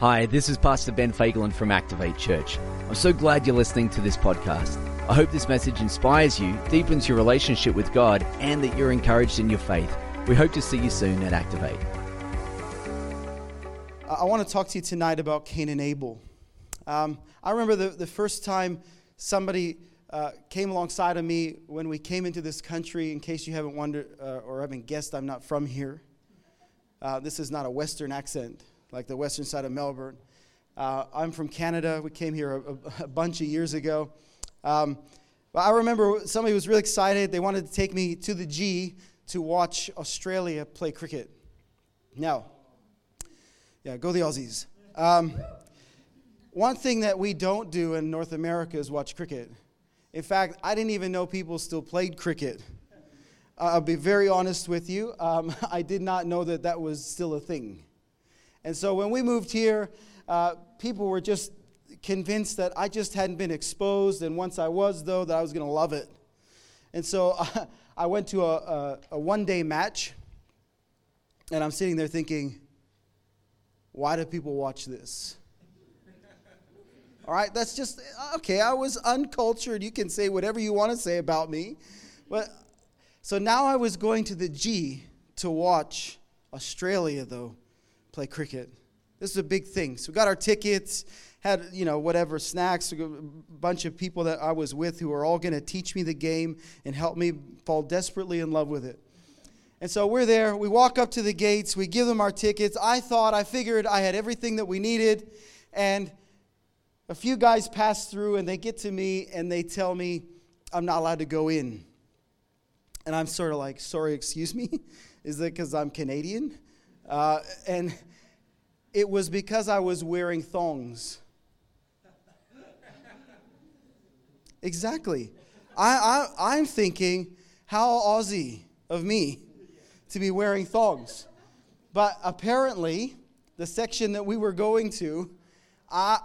Hi, this is Pastor Ben Fagelin from Activate Church. I'm so glad you're listening to this podcast. I hope this message inspires you, deepens your relationship with God, and that you're encouraged in your faith. We hope to see you soon at Activate. I want to talk to you tonight about Cain and Abel. Um, I remember the, the first time somebody uh, came alongside of me when we came into this country. In case you haven't wondered uh, or haven't guessed, I'm not from here. Uh, this is not a Western accent like the western side of Melbourne. Uh, I'm from Canada. We came here a, a bunch of years ago. Um, but I remember somebody was really excited. They wanted to take me to the G to watch Australia play cricket. Now, yeah, go the Aussies. Um, one thing that we don't do in North America is watch cricket. In fact, I didn't even know people still played cricket. I'll be very honest with you. Um, I did not know that that was still a thing. And so when we moved here, uh, people were just convinced that I just hadn't been exposed, and once I was, though, that I was going to love it. And so uh, I went to a, a, a one day match, and I'm sitting there thinking, why do people watch this? All right, that's just, okay, I was uncultured. You can say whatever you want to say about me. But so now I was going to the G to watch Australia, though, play cricket. This is a big thing. So we got our tickets, had, you know, whatever, snacks, a bunch of people that I was with who are all going to teach me the game and help me fall desperately in love with it. And so we're there. We walk up to the gates. We give them our tickets. I thought, I figured I had everything that we needed. And a few guys pass through and they get to me and they tell me I'm not allowed to go in. And I'm sort of like, sorry, excuse me? Is it because I'm Canadian? Uh, and it was because I was wearing thongs. exactly. I, I, I'm thinking, how Aussie of me to be wearing thongs. But apparently, the section that we were going to,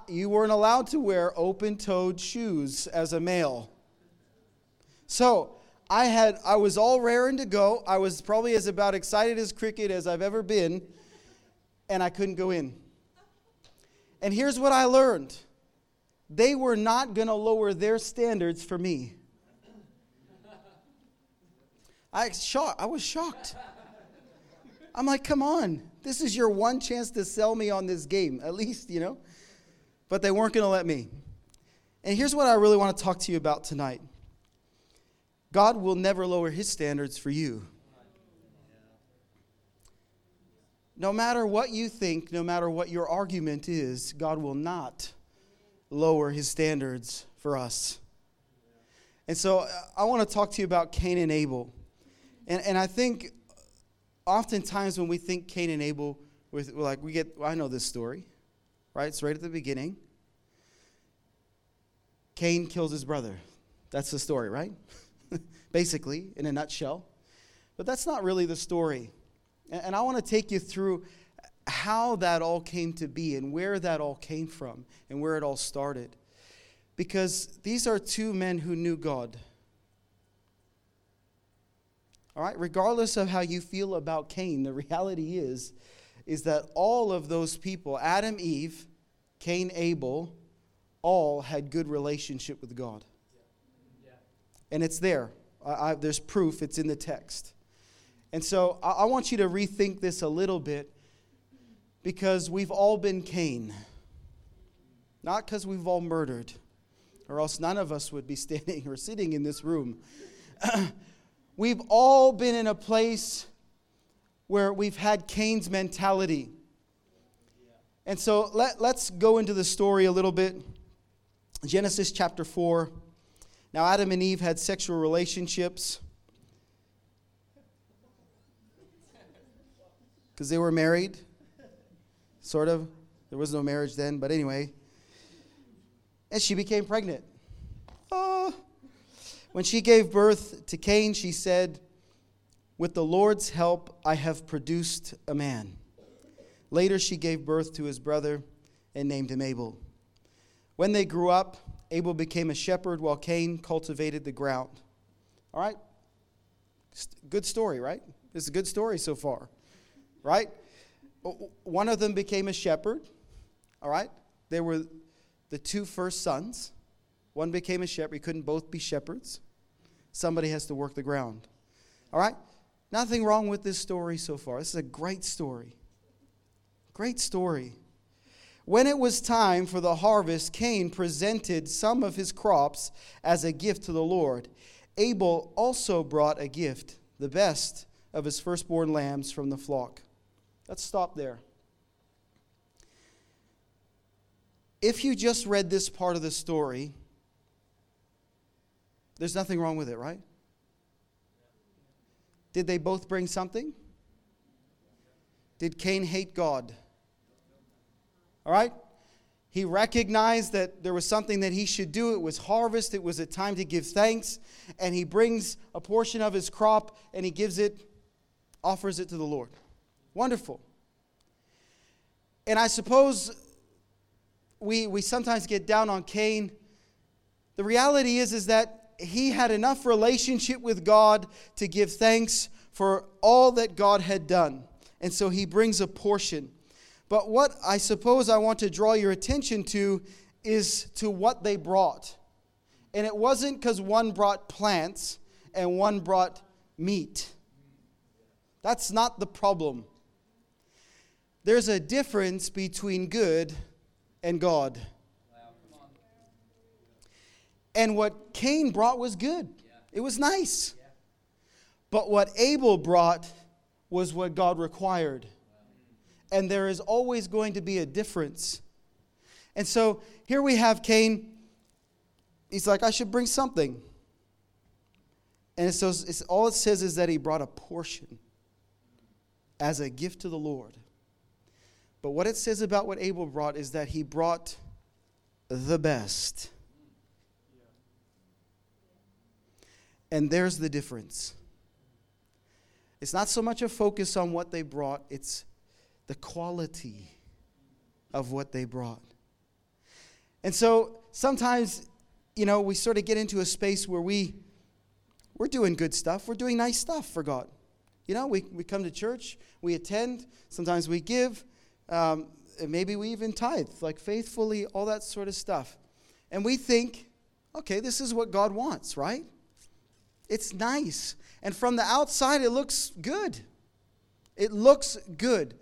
you weren't allowed to wear open toed shoes as a male. So I had I was all raring to go. I was probably as about excited as cricket as I've ever been, and I couldn't go in. And here's what I learned. They were not going to lower their standards for me. I shocked. I was shocked. I'm like, "Come on. This is your one chance to sell me on this game, at least, you know." But they weren't going to let me. And here's what I really want to talk to you about tonight. God will never lower his standards for you. No matter what you think, no matter what your argument is, God will not lower his standards for us. And so uh, I want to talk to you about Cain and Abel. And, and I think oftentimes when we think Cain and Abel, we're like, we get, well, I know this story, right? It's right at the beginning. Cain kills his brother. That's the story, right? basically, in a nutshell. But that's not really the story. And I want to take you through how that all came to be and where that all came from and where it all started. Because these are two men who knew God. All right, regardless of how you feel about Cain, the reality is is that all of those people, Adam, Eve, Cain, Abel, all had good relationship with God. And it's there. I, I, there's proof, it's in the text. And so I, I want you to rethink this a little bit because we've all been Cain. Not because we've all murdered, or else none of us would be standing or sitting in this room. we've all been in a place where we've had Cain's mentality. And so let, let's go into the story a little bit. Genesis chapter 4. Now, Adam and Eve had sexual relationships because they were married, sort of. There was no marriage then, but anyway. And she became pregnant. Oh. When she gave birth to Cain, she said, With the Lord's help, I have produced a man. Later, she gave birth to his brother and named him Abel. When they grew up, Abel became a shepherd while Cain cultivated the ground. All right? Good story, right? It's a good story so far, right? One of them became a shepherd, all right? They were the two first sons. One became a shepherd. He couldn't both be shepherds. Somebody has to work the ground. All right? Nothing wrong with this story so far. This is a great story. Great story. When it was time for the harvest, Cain presented some of his crops as a gift to the Lord. Abel also brought a gift, the best of his firstborn lambs from the flock. Let's stop there. If you just read this part of the story, there's nothing wrong with it, right? Did they both bring something? Did Cain hate God? All right? He recognized that there was something that he should do. It was harvest, it was a time to give thanks. And he brings a portion of his crop and he gives it, offers it to the Lord. Wonderful. And I suppose we, we sometimes get down on Cain. The reality is, is that he had enough relationship with God to give thanks for all that God had done. And so he brings a portion. But what I suppose I want to draw your attention to is to what they brought. And it wasn't because one brought plants and one brought meat. That's not the problem. There's a difference between good and God. And what Cain brought was good, it was nice. But what Abel brought was what God required and there is always going to be a difference. And so here we have Cain. He's like, I should bring something. And so it's, all it says is that he brought a portion as a gift to the Lord. But what it says about what Abel brought is that he brought the best. And there's the difference. It's not so much a focus on what they brought, it's the quality of what they brought. And so sometimes, you know, we sort of get into a space where we we're doing good stuff. We're doing nice stuff for God. You know, we, we come to church, we attend, sometimes we give, um, maybe we even tithe, like faithfully, all that sort of stuff. And we think, okay, this is what God wants, right? It's nice. And from the outside, it looks good. It looks good.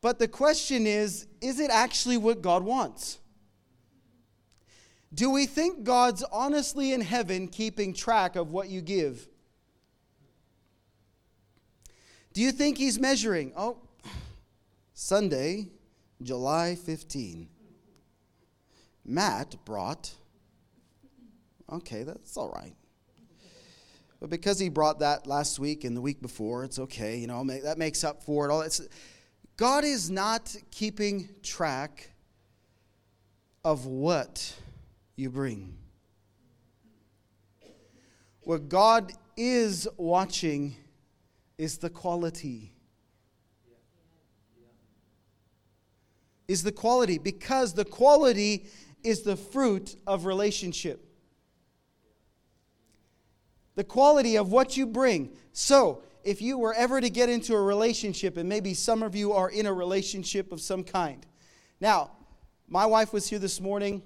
But the question is is it actually what God wants? Do we think God's honestly in heaven keeping track of what you give? Do you think He's measuring? Oh, Sunday, July 15. Matt brought, okay, that's all right. But because he brought that last week and the week before, it's okay. You know, that makes up for it. All that's God is not keeping track of what you bring. What God is watching is the quality. Is the quality, because the quality is the fruit of relationship. The quality of what you bring. So, if you were ever to get into a relationship, and maybe some of you are in a relationship of some kind. Now, my wife was here this morning.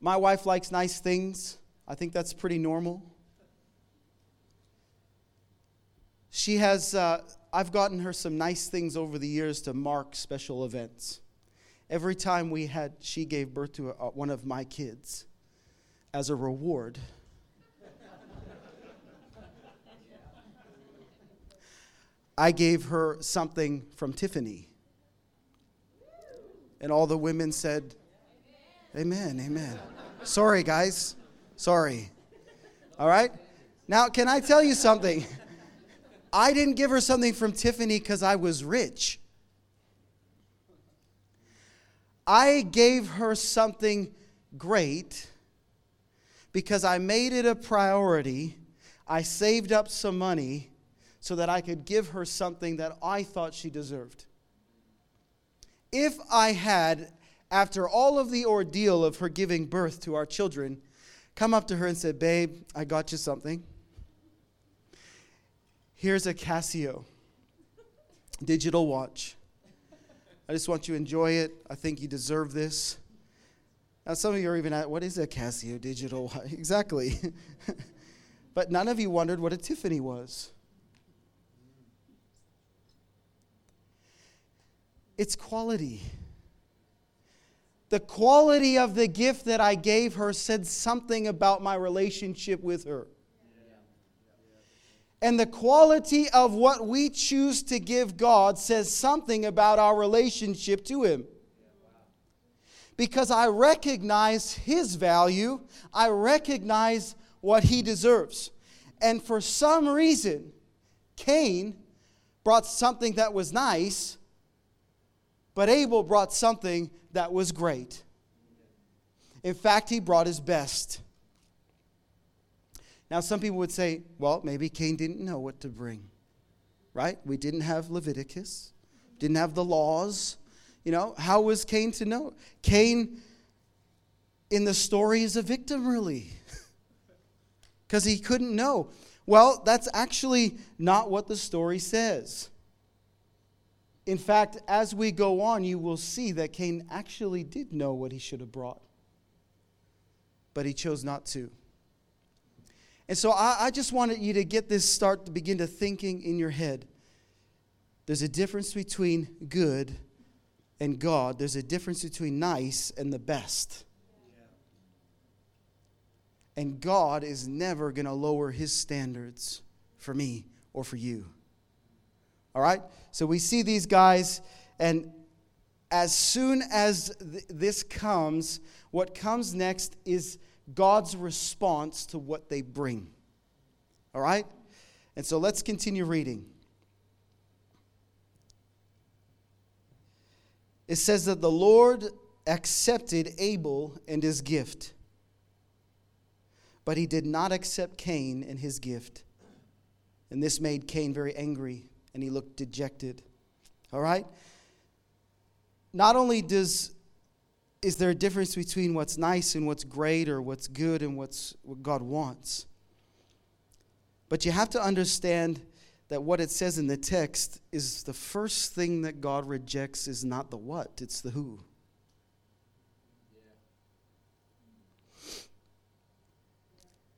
My wife likes nice things. I think that's pretty normal. She has, uh, I've gotten her some nice things over the years to mark special events. Every time we had, she gave birth to a, one of my kids as a reward I gave her something from Tiffany. And all the women said, Amen, amen. Sorry, guys. Sorry. All right? Now, can I tell you something? I didn't give her something from Tiffany because I was rich. I gave her something great because I made it a priority. I saved up some money so that I could give her something that I thought she deserved. If I had, after all of the ordeal of her giving birth to our children, come up to her and said, Babe, I got you something. Here's a Casio digital watch. I just want you to enjoy it. I think you deserve this. Now, some of you are even at, what is a Casio digital? exactly. but none of you wondered what a Tiffany was. It's quality. The quality of the gift that I gave her said something about my relationship with her. And the quality of what we choose to give God says something about our relationship to Him. Because I recognize His value, I recognize what He deserves. And for some reason, Cain brought something that was nice, but Abel brought something that was great. In fact, he brought his best. Now, some people would say, well, maybe Cain didn't know what to bring, right? We didn't have Leviticus, didn't have the laws. You know, how was Cain to know? Cain in the story is a victim, really, because he couldn't know. Well, that's actually not what the story says. In fact, as we go on, you will see that Cain actually did know what he should have brought, but he chose not to. And so I, I just wanted you to get this start to begin to thinking in your head. There's a difference between good and God, there's a difference between nice and the best. And God is never going to lower his standards for me or for you. All right? So we see these guys, and as soon as th- this comes, what comes next is God's response to what they bring. All right? And so let's continue reading. It says that the Lord accepted Abel and his gift, but he did not accept Cain and his gift. And this made Cain very angry, and he looked dejected. All right? Not only does is there a difference between what's nice and what's great or what's good and what's what God wants? But you have to understand that what it says in the text is the first thing that God rejects is not the what, it's the who.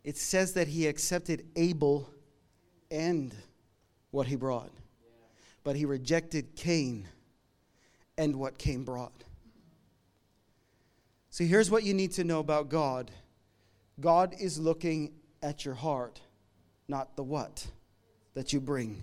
It says that he accepted Abel and what he brought, but he rejected Cain and what Cain brought. See, here's what you need to know about God God is looking at your heart, not the what that you bring.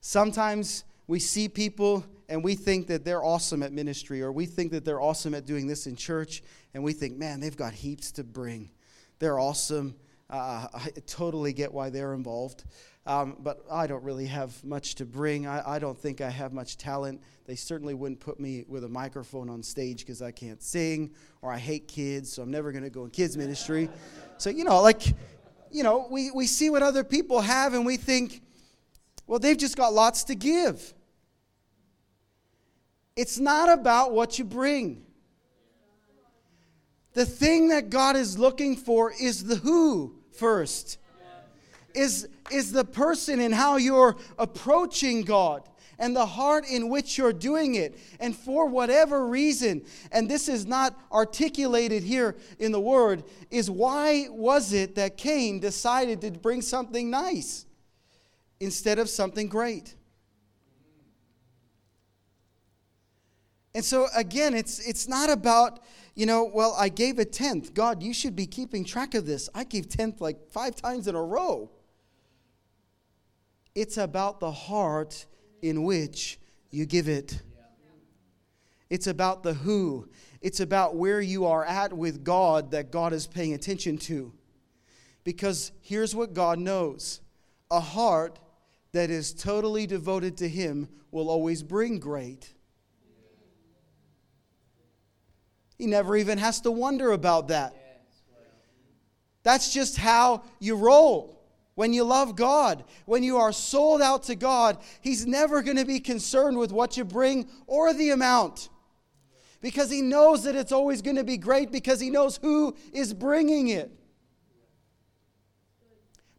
Sometimes we see people and we think that they're awesome at ministry or we think that they're awesome at doing this in church and we think, man, they've got heaps to bring. They're awesome. Uh, I totally get why they're involved. Um, but I don't really have much to bring. I, I, don't think I have much talent. They certainly wouldn't put me with a microphone on stage because I can't sing or I hate kids, so I'm never going to go in kids' ministry. So, you know, like, you know, we, we see what other people have and we think, well, they've just got lots to give. It's not about what you bring. The thing that God is looking for is the who first is, is the person and how you're approaching God and the heart in which you're doing it. And for whatever reason, and this is not articulated here in the word, is why was it that Cain decided to bring something nice instead of something great? And so again, it's it's not about, you know, well, I gave a tenth. God, you should be keeping track of this. I gave tenth like five times in a row. It's about the heart in which you give it. It's about the who. It's about where you are at with God that God is paying attention to. Because here's what God knows a heart that is totally devoted to Him will always bring great. He never even has to wonder about that. That's just how you roll when you love God, when you are sold out to God, He's never going to be concerned with what you bring or the amount. Because He knows that it's always going to be great because He knows who is bringing it.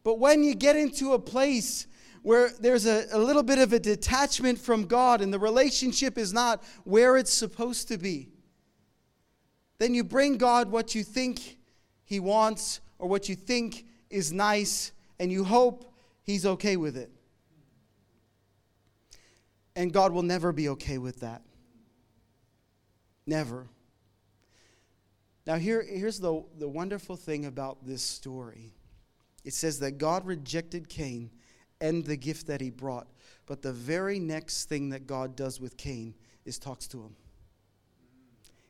But when you get into a place where there's a, a little bit of a detachment from God and the relationship is not where it's supposed to be. Then you bring God what you think He wants or what you think is nice, and you hope He's okay with it. And God will never be okay with that. Never. Now, here, here's the, the wonderful thing about this story it says that God rejected Cain and the gift that he brought. But the very next thing that God does with Cain is talks to him.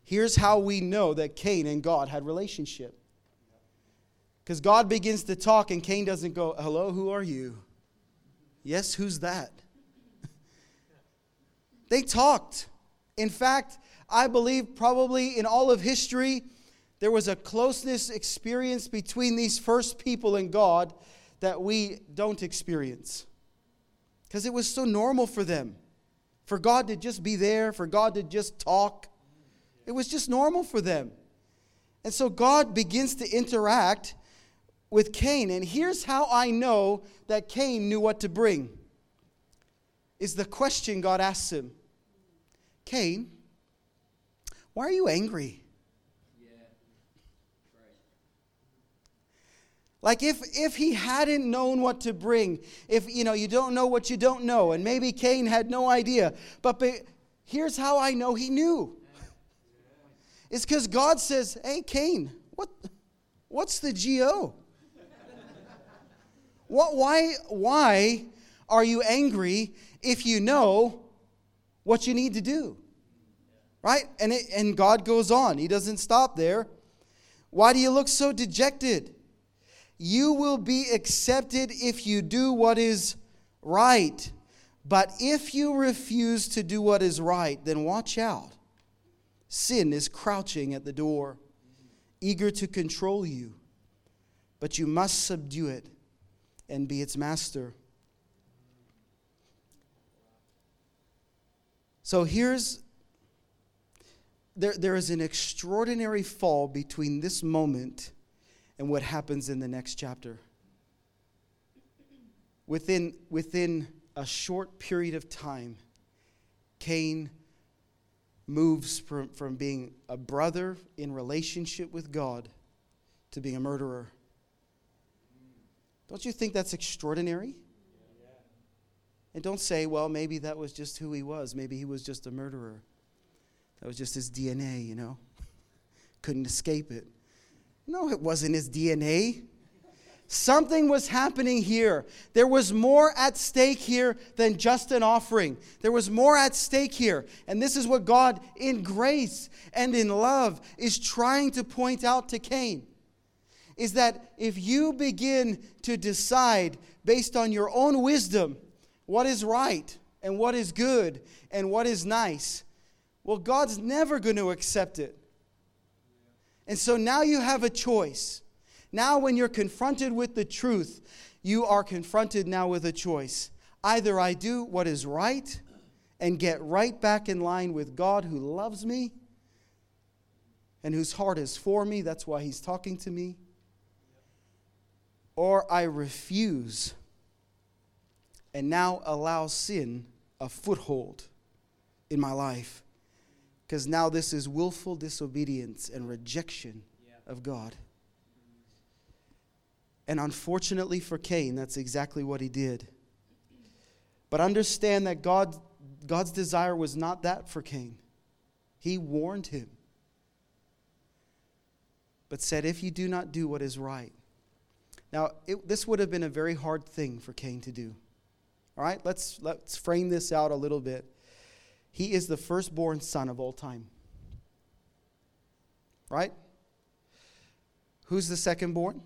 Here's how we know that Cain and God had relationship. Because God begins to talk and Cain doesn't go, "Hello, who are you?" Yes, who's that? they talked. In fact, I believe probably in all of history there was a closeness experience between these first people and God that we don't experience. Because it was so normal for them. For God to just be there, for God to just talk. It was just normal for them. And so God begins to interact with Cain. And here's how I know that Cain knew what to bring. Is the question God asks him Cain, why are you angry? Like if if he hadn't known what to bring, if you know you don't know what you don't know, and maybe Cain had no idea, but be, here's how I know he knew. It's because God says, "Hey Cain, what what's the go? what why why are you angry if you know what you need to do?" Right? And it, and God goes on. He doesn't stop there. Why do you look so dejected? You will be accepted if you do what is right. But if you refuse to do what is right, then watch out. Sin is crouching at the door, eager to control you. But you must subdue it and be its master. So here's there, there is an extraordinary fall between this moment and what happens in the next chapter. Within, within a short period of time, Cain moves from, from being a brother in relationship with God to being a murderer. Don't you think that's extraordinary? And don't say, well, maybe that was just who he was. Maybe he was just a murderer. That was just his DNA, you know? Couldn't escape it. No, it wasn't his DNA. Something was happening here. There was more at stake here than just an offering. There was more at stake here. And this is what God, in grace and in love, is trying to point out to Cain. Is that if you begin to decide based on your own wisdom what is right and what is good and what is nice, well, God's never going to accept it. And so now you have a choice. Now, when you're confronted with the truth, you are confronted now with a choice. Either I do what is right and get right back in line with God who loves me and whose heart is for me, that's why he's talking to me, or I refuse and now allow sin a foothold in my life because now this is willful disobedience and rejection yeah. of God. And unfortunately for Cain, that's exactly what he did. But understand that God, God's desire was not that for Cain. He warned him, but said, If you do not do what is right. Now, it, this would have been a very hard thing for Cain to do. All right, let's, let's frame this out a little bit. He is the firstborn son of all time. Right? Who's the secondborn?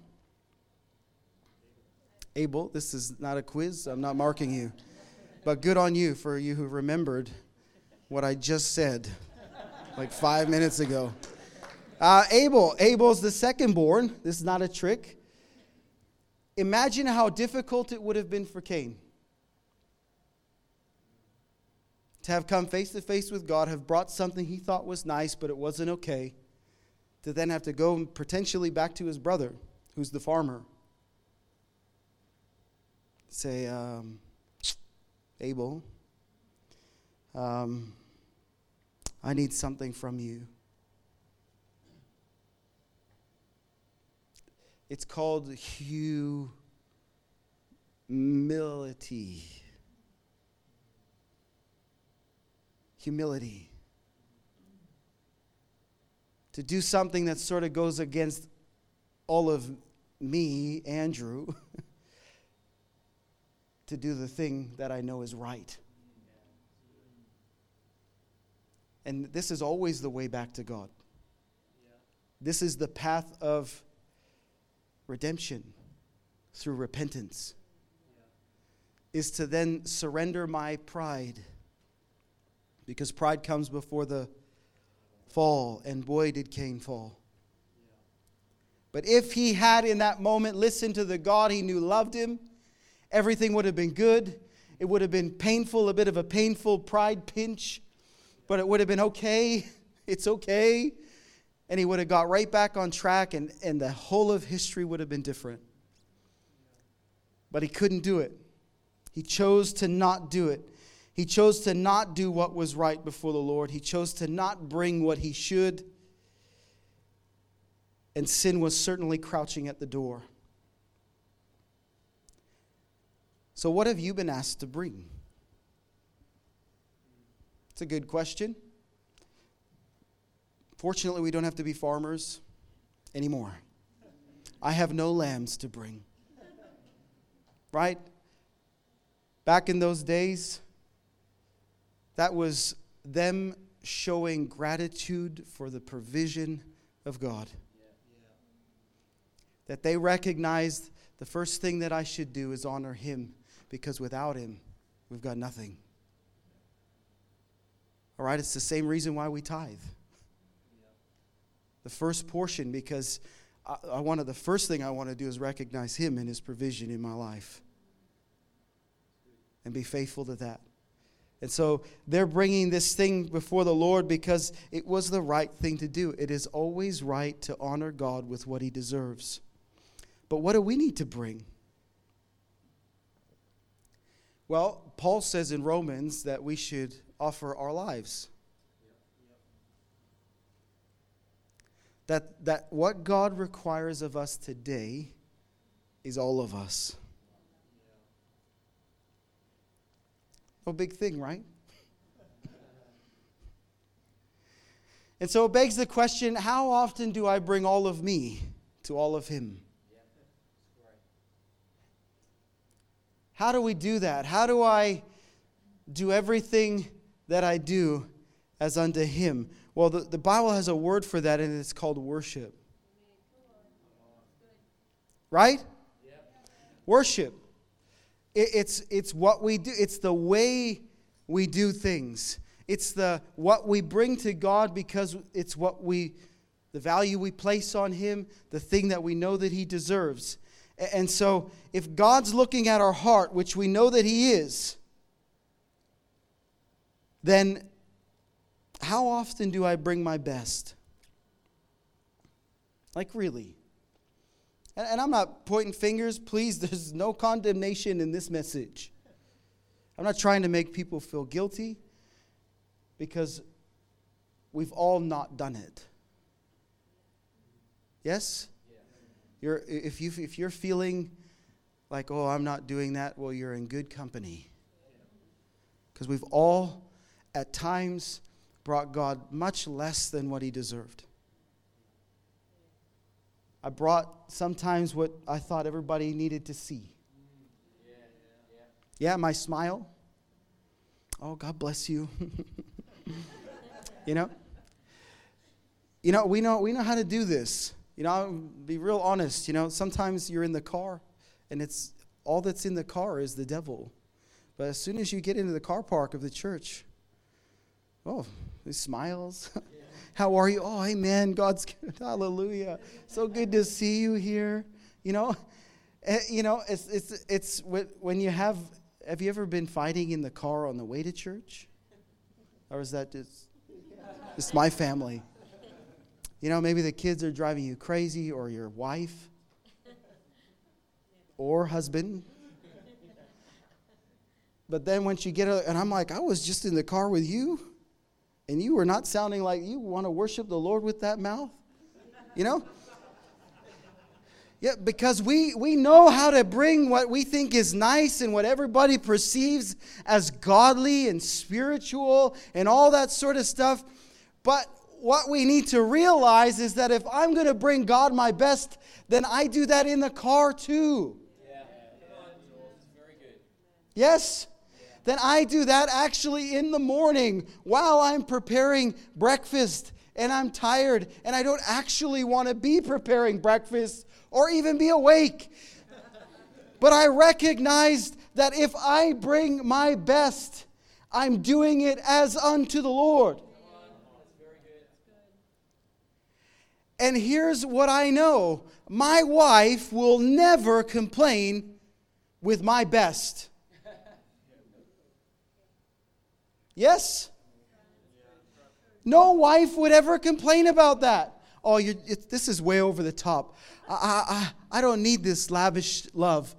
Abel. This is not a quiz. I'm not marking you. But good on you for you who remembered what I just said like five minutes ago. Uh, Abel. Abel's the second born. This is not a trick. Imagine how difficult it would have been for Cain. to have come face to face with God, have brought something he thought was nice, but it wasn't okay, to then have to go potentially back to his brother, who's the farmer. Say, um, Abel, um, I need something from you. It's called humility. Humility. To do something that sort of goes against all of me, Andrew, to do the thing that I know is right. And this is always the way back to God. This is the path of redemption through repentance. Is to then surrender my pride. Because pride comes before the fall, and boy, did Cain fall. But if he had in that moment listened to the God he knew loved him, everything would have been good. It would have been painful, a bit of a painful pride pinch, but it would have been okay. It's okay. And he would have got right back on track, and, and the whole of history would have been different. But he couldn't do it. He chose to not do it. He chose to not do what was right before the Lord. He chose to not bring what he should. And sin was certainly crouching at the door. So, what have you been asked to bring? It's a good question. Fortunately, we don't have to be farmers anymore. I have no lambs to bring. Right? Back in those days, that was them showing gratitude for the provision of God. That they recognized the first thing that I should do is honor Him because without Him, we've got nothing. All right, it's the same reason why we tithe. The first portion, because I, I wanted the first thing I want to do is recognize Him and His provision in my life and be faithful to that. And so they're bringing this thing before the Lord because it was the right thing to do. It is always right to honor God with what He deserves. But what do we need to bring? Well, Paul says in Romans that we should offer our lives. That, that what God requires of us today is all of us. No big thing, right? and so it begs the question how often do I bring all of me to all of Him? How do we do that? How do I do everything that I do as unto Him? Well, the, the Bible has a word for that, and it's called worship. Right? Worship. It, it's, it's what we do, it's the way we do things. It's the what we bring to God because it's what we the value we place on him, the thing that we know that he deserves. And so if God's looking at our heart, which we know that he is, then how often do I bring my best? Like, really? And, and I'm not pointing fingers. Please, there's no condemnation in this message. I'm not trying to make people feel guilty because we've all not done it. Yes? You're, if, you, if you're feeling like, oh, I'm not doing that, well, you're in good company. Because we've all, at times, brought God much less than what he deserved. I brought sometimes what I thought everybody needed to see. Yeah, my smile. Oh, God bless you. you know? You know, we know we know how to do this. You know, I'll be real honest, you know, sometimes you're in the car and it's all that's in the car is the devil. But as soon as you get into the car park of the church, oh, he smiles. How are you? Oh, amen. God's good. Hallelujah. So good to see you here. You know, eh, you know, it's it's it's when you have. Have you ever been fighting in the car on the way to church, or is that just It's my family? You know, maybe the kids are driving you crazy, or your wife, or husband. but then once you get her, and I'm like, I was just in the car with you, and you were not sounding like you want to worship the Lord with that mouth, you know? Yeah, because we, we know how to bring what we think is nice and what everybody perceives as godly and spiritual and all that sort of stuff. But what we need to realize is that if I'm going to bring God my best, then I do that in the car too. Yes? Then I do that actually in the morning while I'm preparing breakfast and I'm tired and I don't actually want to be preparing breakfast or even be awake. But I recognized that if I bring my best, I'm doing it as unto the Lord. And here's what I know my wife will never complain with my best. Yes? No wife would ever complain about that. Oh, you this is way over the top. I, I, I don't need this lavish love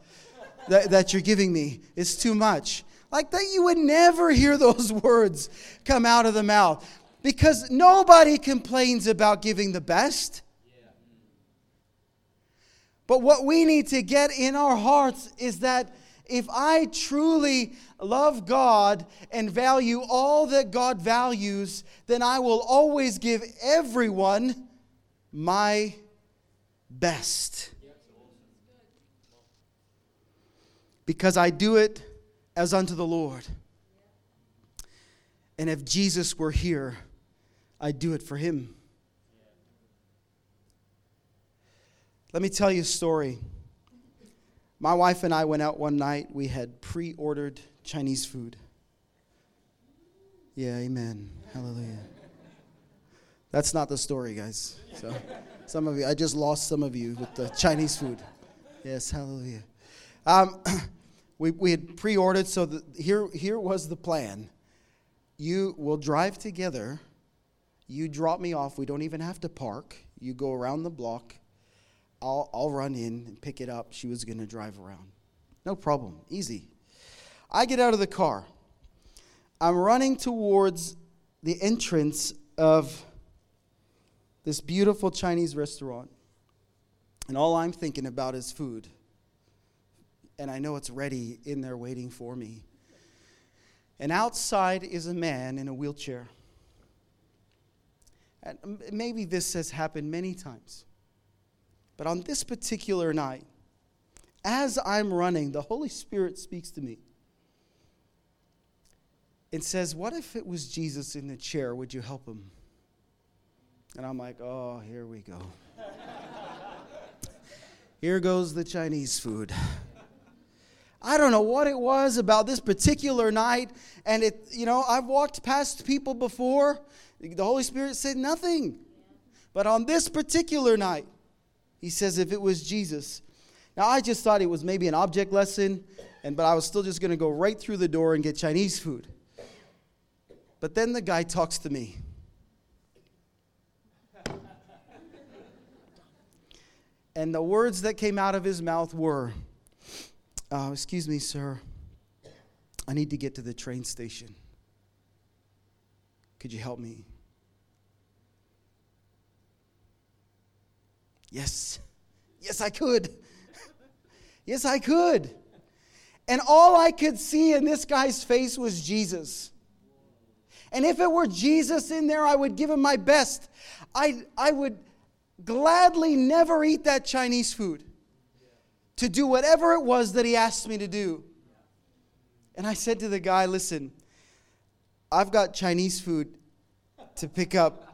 that, that you're giving me. It's too much. Like that, you would never hear those words come out of the mouth because nobody complains about giving the best. But what we need to get in our hearts is that if I truly love God and value all that God values, then I will always give everyone my best. Because I do it as unto the Lord. And if Jesus were here, I'd do it for him. Let me tell you a story. My wife and I went out one night. We had pre ordered Chinese food. Yeah, amen. Hallelujah. That's not the story, guys. So, some of you, I just lost some of you with the Chinese food. Yes, hallelujah. Um, we, we had pre ordered, so the, here, here was the plan. You will drive together, you drop me off. We don't even have to park. You go around the block. I'll, I'll run in and pick it up. She was going to drive around. No problem. Easy. I get out of the car. I'm running towards the entrance of this beautiful Chinese restaurant. And all I'm thinking about is food. And I know it's ready in there waiting for me. And outside is a man in a wheelchair. And maybe this has happened many times. But on this particular night, as I'm running, the Holy Spirit speaks to me and says, What if it was Jesus in the chair? Would you help him? And I'm like, Oh, here we go. here goes the Chinese food. I don't know what it was about this particular night. And it, you know, I've walked past people before. The Holy Spirit said nothing. But on this particular night, he says, if it was Jesus. Now, I just thought it was maybe an object lesson, and, but I was still just going to go right through the door and get Chinese food. But then the guy talks to me. and the words that came out of his mouth were, uh, Excuse me, sir. I need to get to the train station. Could you help me? Yes. Yes, I could. yes, I could. And all I could see in this guy's face was Jesus. And if it were Jesus in there, I would give him my best. I, I would gladly never eat that Chinese food to do whatever it was that he asked me to do. And I said to the guy, listen, I've got Chinese food to pick up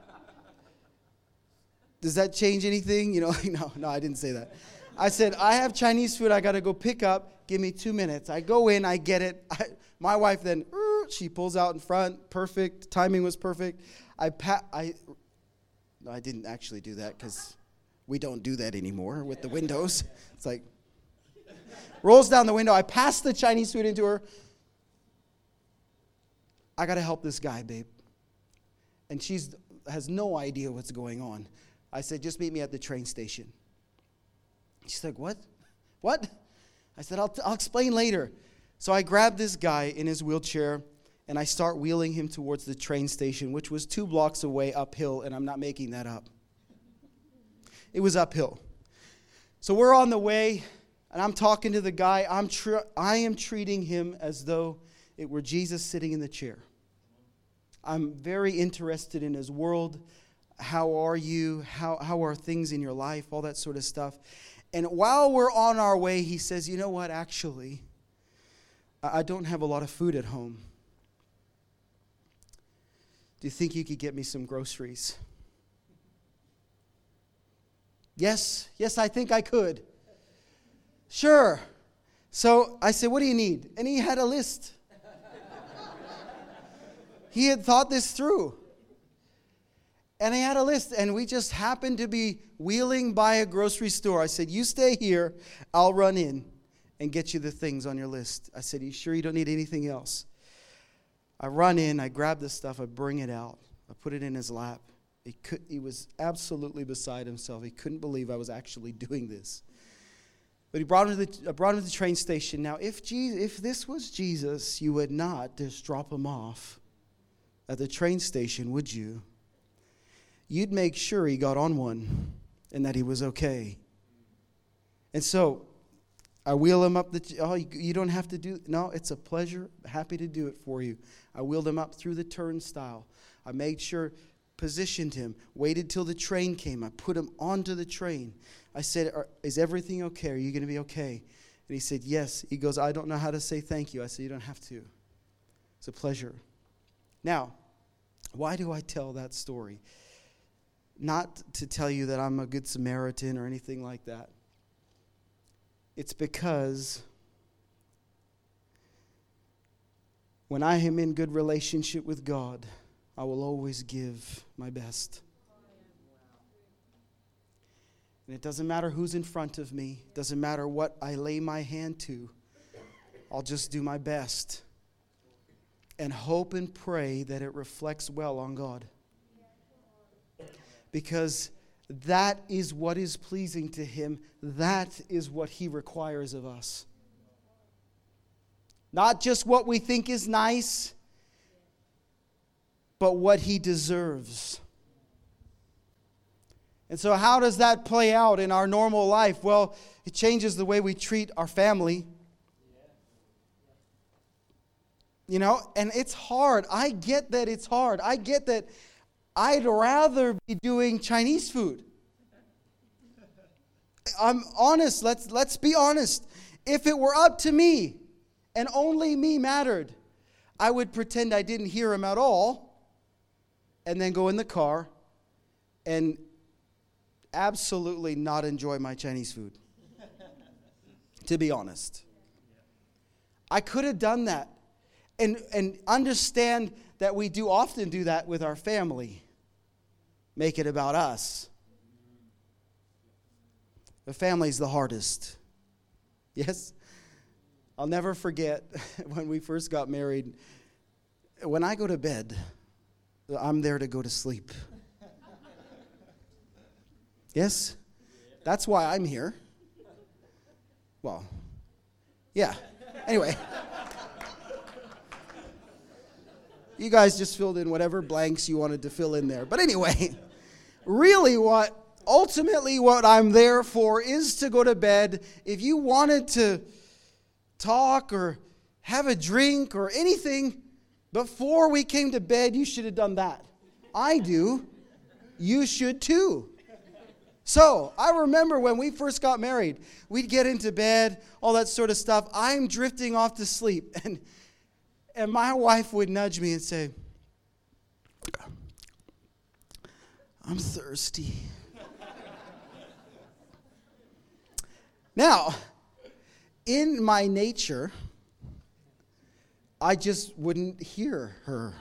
does that change anything? You know, no, no, I didn't say that. I said, I have Chinese food I got to go pick up. Give me two minutes. I go in, I get it. I, my wife then, she pulls out in front. Perfect. Timing was perfect. I, pa- I, no, I didn't actually do that because we don't do that anymore with the windows. It's like, rolls down the window. I pass the Chinese food into her. I got to help this guy, babe. And she's has no idea what's going on. I said, just meet me at the train station. She's like, what? What? I said, I'll, t- I'll explain later. So I grab this guy in his wheelchair and I start wheeling him towards the train station, which was two blocks away uphill, and I'm not making that up. It was uphill. So we're on the way, and I'm talking to the guy. I'm tr- I am treating him as though it were Jesus sitting in the chair. I'm very interested in his world. How are you? How, how are things in your life? All that sort of stuff. And while we're on our way, he says, You know what? Actually, I don't have a lot of food at home. Do you think you could get me some groceries? Yes, yes, I think I could. Sure. So I said, What do you need? And he had a list. he had thought this through. And he had a list, and we just happened to be wheeling by a grocery store. I said, You stay here, I'll run in and get you the things on your list. I said, You sure you don't need anything else? I run in, I grab the stuff, I bring it out, I put it in his lap. He, could, he was absolutely beside himself. He couldn't believe I was actually doing this. But he brought him to the, I brought him to the train station. Now, if, Jesus, if this was Jesus, you would not just drop him off at the train station, would you? You'd make sure he got on one and that he was okay. And so I wheel him up the. Oh, you don't have to do. No, it's a pleasure. Happy to do it for you. I wheeled him up through the turnstile. I made sure, positioned him, waited till the train came. I put him onto the train. I said, Is everything okay? Are you going to be okay? And he said, Yes. He goes, I don't know how to say thank you. I said, You don't have to. It's a pleasure. Now, why do I tell that story? Not to tell you that I'm a good Samaritan or anything like that. It's because when I am in good relationship with God, I will always give my best. And it doesn't matter who's in front of me, doesn't matter what I lay my hand to. I'll just do my best and hope and pray that it reflects well on God. Because that is what is pleasing to Him. That is what He requires of us. Not just what we think is nice, but what He deserves. And so, how does that play out in our normal life? Well, it changes the way we treat our family. You know, and it's hard. I get that it's hard. I get that I'd rather be doing Chinese food. I'm honest, let's, let's be honest. If it were up to me and only me mattered, I would pretend I didn't hear him at all and then go in the car and absolutely not enjoy my Chinese food. to be honest. I could have done that and, and understand that we do often do that with our family make it about us. The family's the hardest. Yes? I'll never forget when we first got married. When I go to bed, I'm there to go to sleep. Yes? That's why I'm here. Well, yeah. Anyway. You guys just filled in whatever blanks you wanted to fill in there. But anyway really what ultimately what I'm there for is to go to bed. If you wanted to talk or have a drink or anything before we came to bed, you should have done that. I do. You should too. So, I remember when we first got married, we'd get into bed, all that sort of stuff. I'm drifting off to sleep. And, and my wife would nudge me and say, I'm thirsty. now, in my nature, I just wouldn't hear her.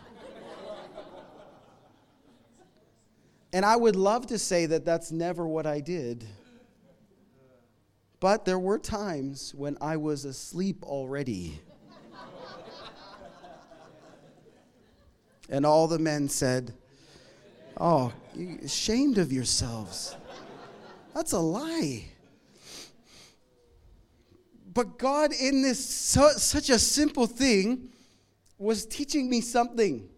and I would love to say that that's never what I did. But there were times when I was asleep already. And all the men said, Oh, ashamed of yourselves. That's a lie. But God, in this su- such a simple thing, was teaching me something.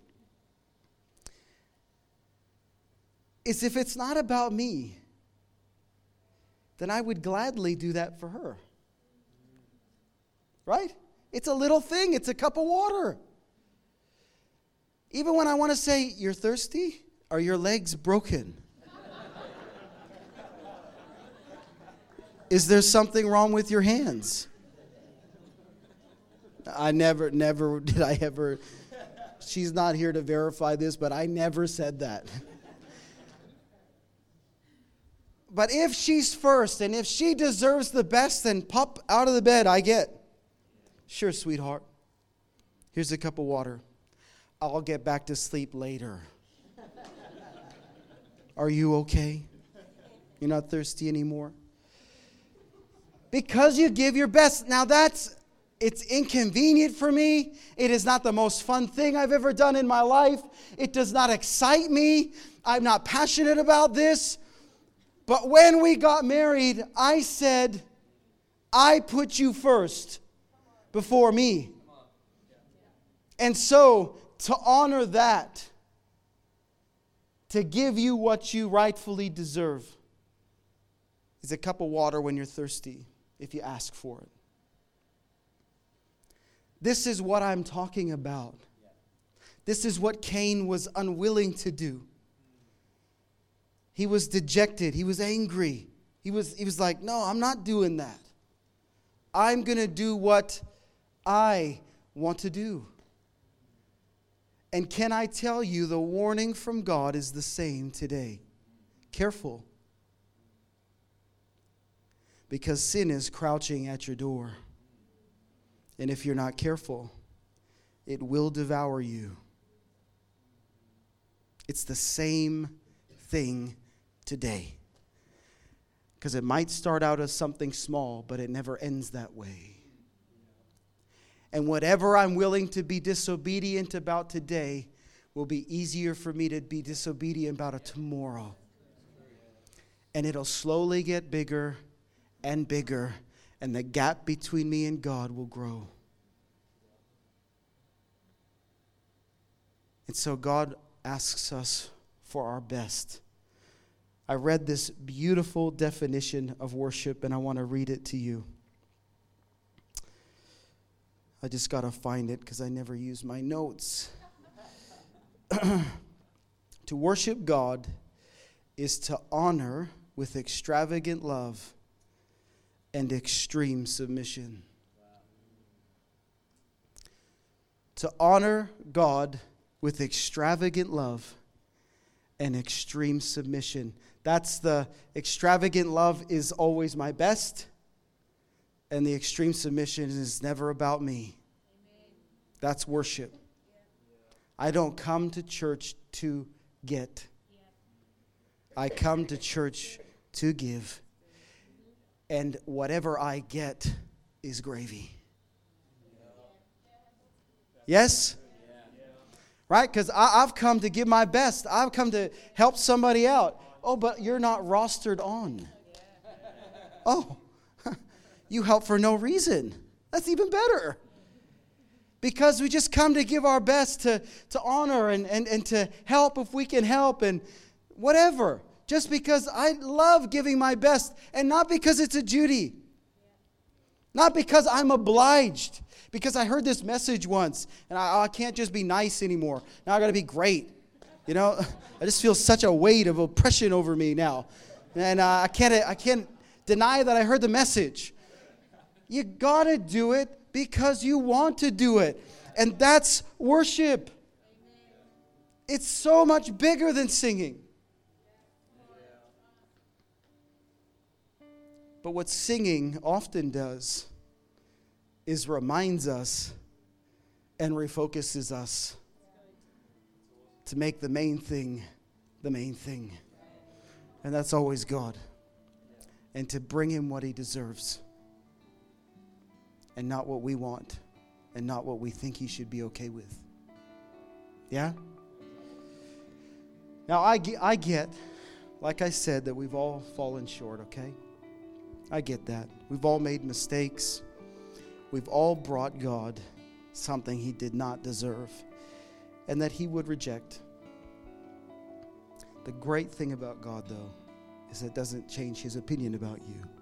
Is if it's not about me, then I would gladly do that for her. Right? It's a little thing, it's a cup of water. Even when I want to say, You're thirsty? Are your legs broken? Is there something wrong with your hands? I never, never did I ever. She's not here to verify this, but I never said that. But if she's first and if she deserves the best, then pop out of the bed, I get. Sure, sweetheart. Here's a cup of water. I'll get back to sleep later. Are you okay? You're not thirsty anymore? Because you give your best. Now that's it's inconvenient for me. It is not the most fun thing I've ever done in my life. It does not excite me. I'm not passionate about this. But when we got married, I said, I put you first before me. And so, to honor that, to give you what you rightfully deserve, is a cup of water when you're thirsty, if you ask for it. This is what I'm talking about. This is what Cain was unwilling to do. He was dejected, he was angry. He was, he was like, No, I'm not doing that. I'm going to do what I want to do. And can I tell you, the warning from God is the same today. Careful. Because sin is crouching at your door. And if you're not careful, it will devour you. It's the same thing today. Because it might start out as something small, but it never ends that way. And whatever I'm willing to be disobedient about today will be easier for me to be disobedient about it tomorrow. And it'll slowly get bigger and bigger, and the gap between me and God will grow. And so God asks us for our best. I read this beautiful definition of worship, and I want to read it to you. I just got to find it because I never use my notes. to worship God is to honor with extravagant love and extreme submission. To honor God with extravagant love and extreme submission. That's the extravagant love is always my best and the extreme submission is never about me. That's worship. I don't come to church to get, I come to church to give. And whatever I get is gravy. Yes? Right? Because I've come to give my best. I've come to help somebody out. Oh, but you're not rostered on. Oh, you help for no reason. That's even better. Because we just come to give our best to, to honor and, and, and to help if we can help and whatever. Just because I love giving my best and not because it's a duty. Not because I'm obliged. Because I heard this message once and I, I can't just be nice anymore. Now I got to be great. You know, I just feel such a weight of oppression over me now. And uh, I, can't, I can't deny that I heard the message. You got to do it because you want to do it. And that's worship. It's so much bigger than singing. But what singing often does is reminds us and refocuses us to make the main thing the main thing. And that's always God. And to bring him what he deserves and not what we want and not what we think he should be okay with. Yeah? Now, I, I get, like I said, that we've all fallen short, okay? I get that. We've all made mistakes. we've all brought God something he did not deserve and that he would reject. The great thing about God, though, is it doesn't change his opinion about you.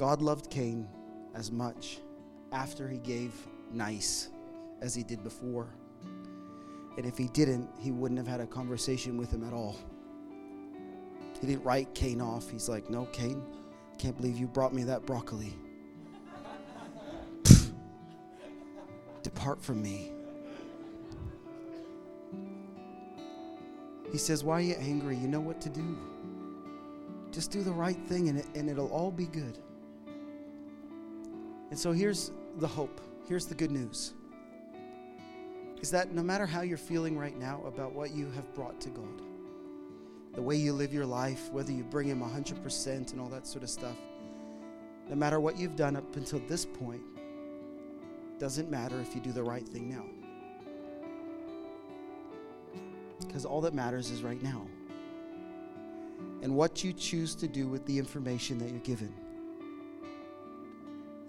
God loved Cain as much after he gave nice as he did before. And if he didn't, he wouldn't have had a conversation with him at all. He didn't write Cain off. He's like, No, Cain, can't believe you brought me that broccoli. Depart from me. He says, Why are you angry? You know what to do. Just do the right thing and, it, and it'll all be good. And so here's the hope. Here's the good news. Is that no matter how you're feeling right now about what you have brought to God, the way you live your life, whether you bring Him 100% and all that sort of stuff, no matter what you've done up until this point, doesn't matter if you do the right thing now. Because all that matters is right now. And what you choose to do with the information that you're given.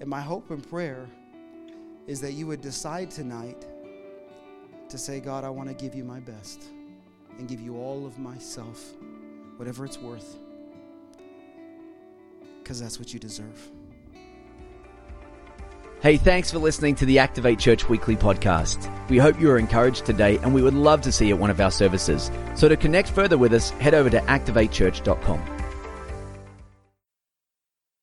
And my hope and prayer is that you would decide tonight to say, God, I want to give you my best and give you all of myself, whatever it's worth, because that's what you deserve. Hey, thanks for listening to the Activate Church Weekly Podcast. We hope you are encouraged today and we would love to see you at one of our services. So to connect further with us, head over to activatechurch.com.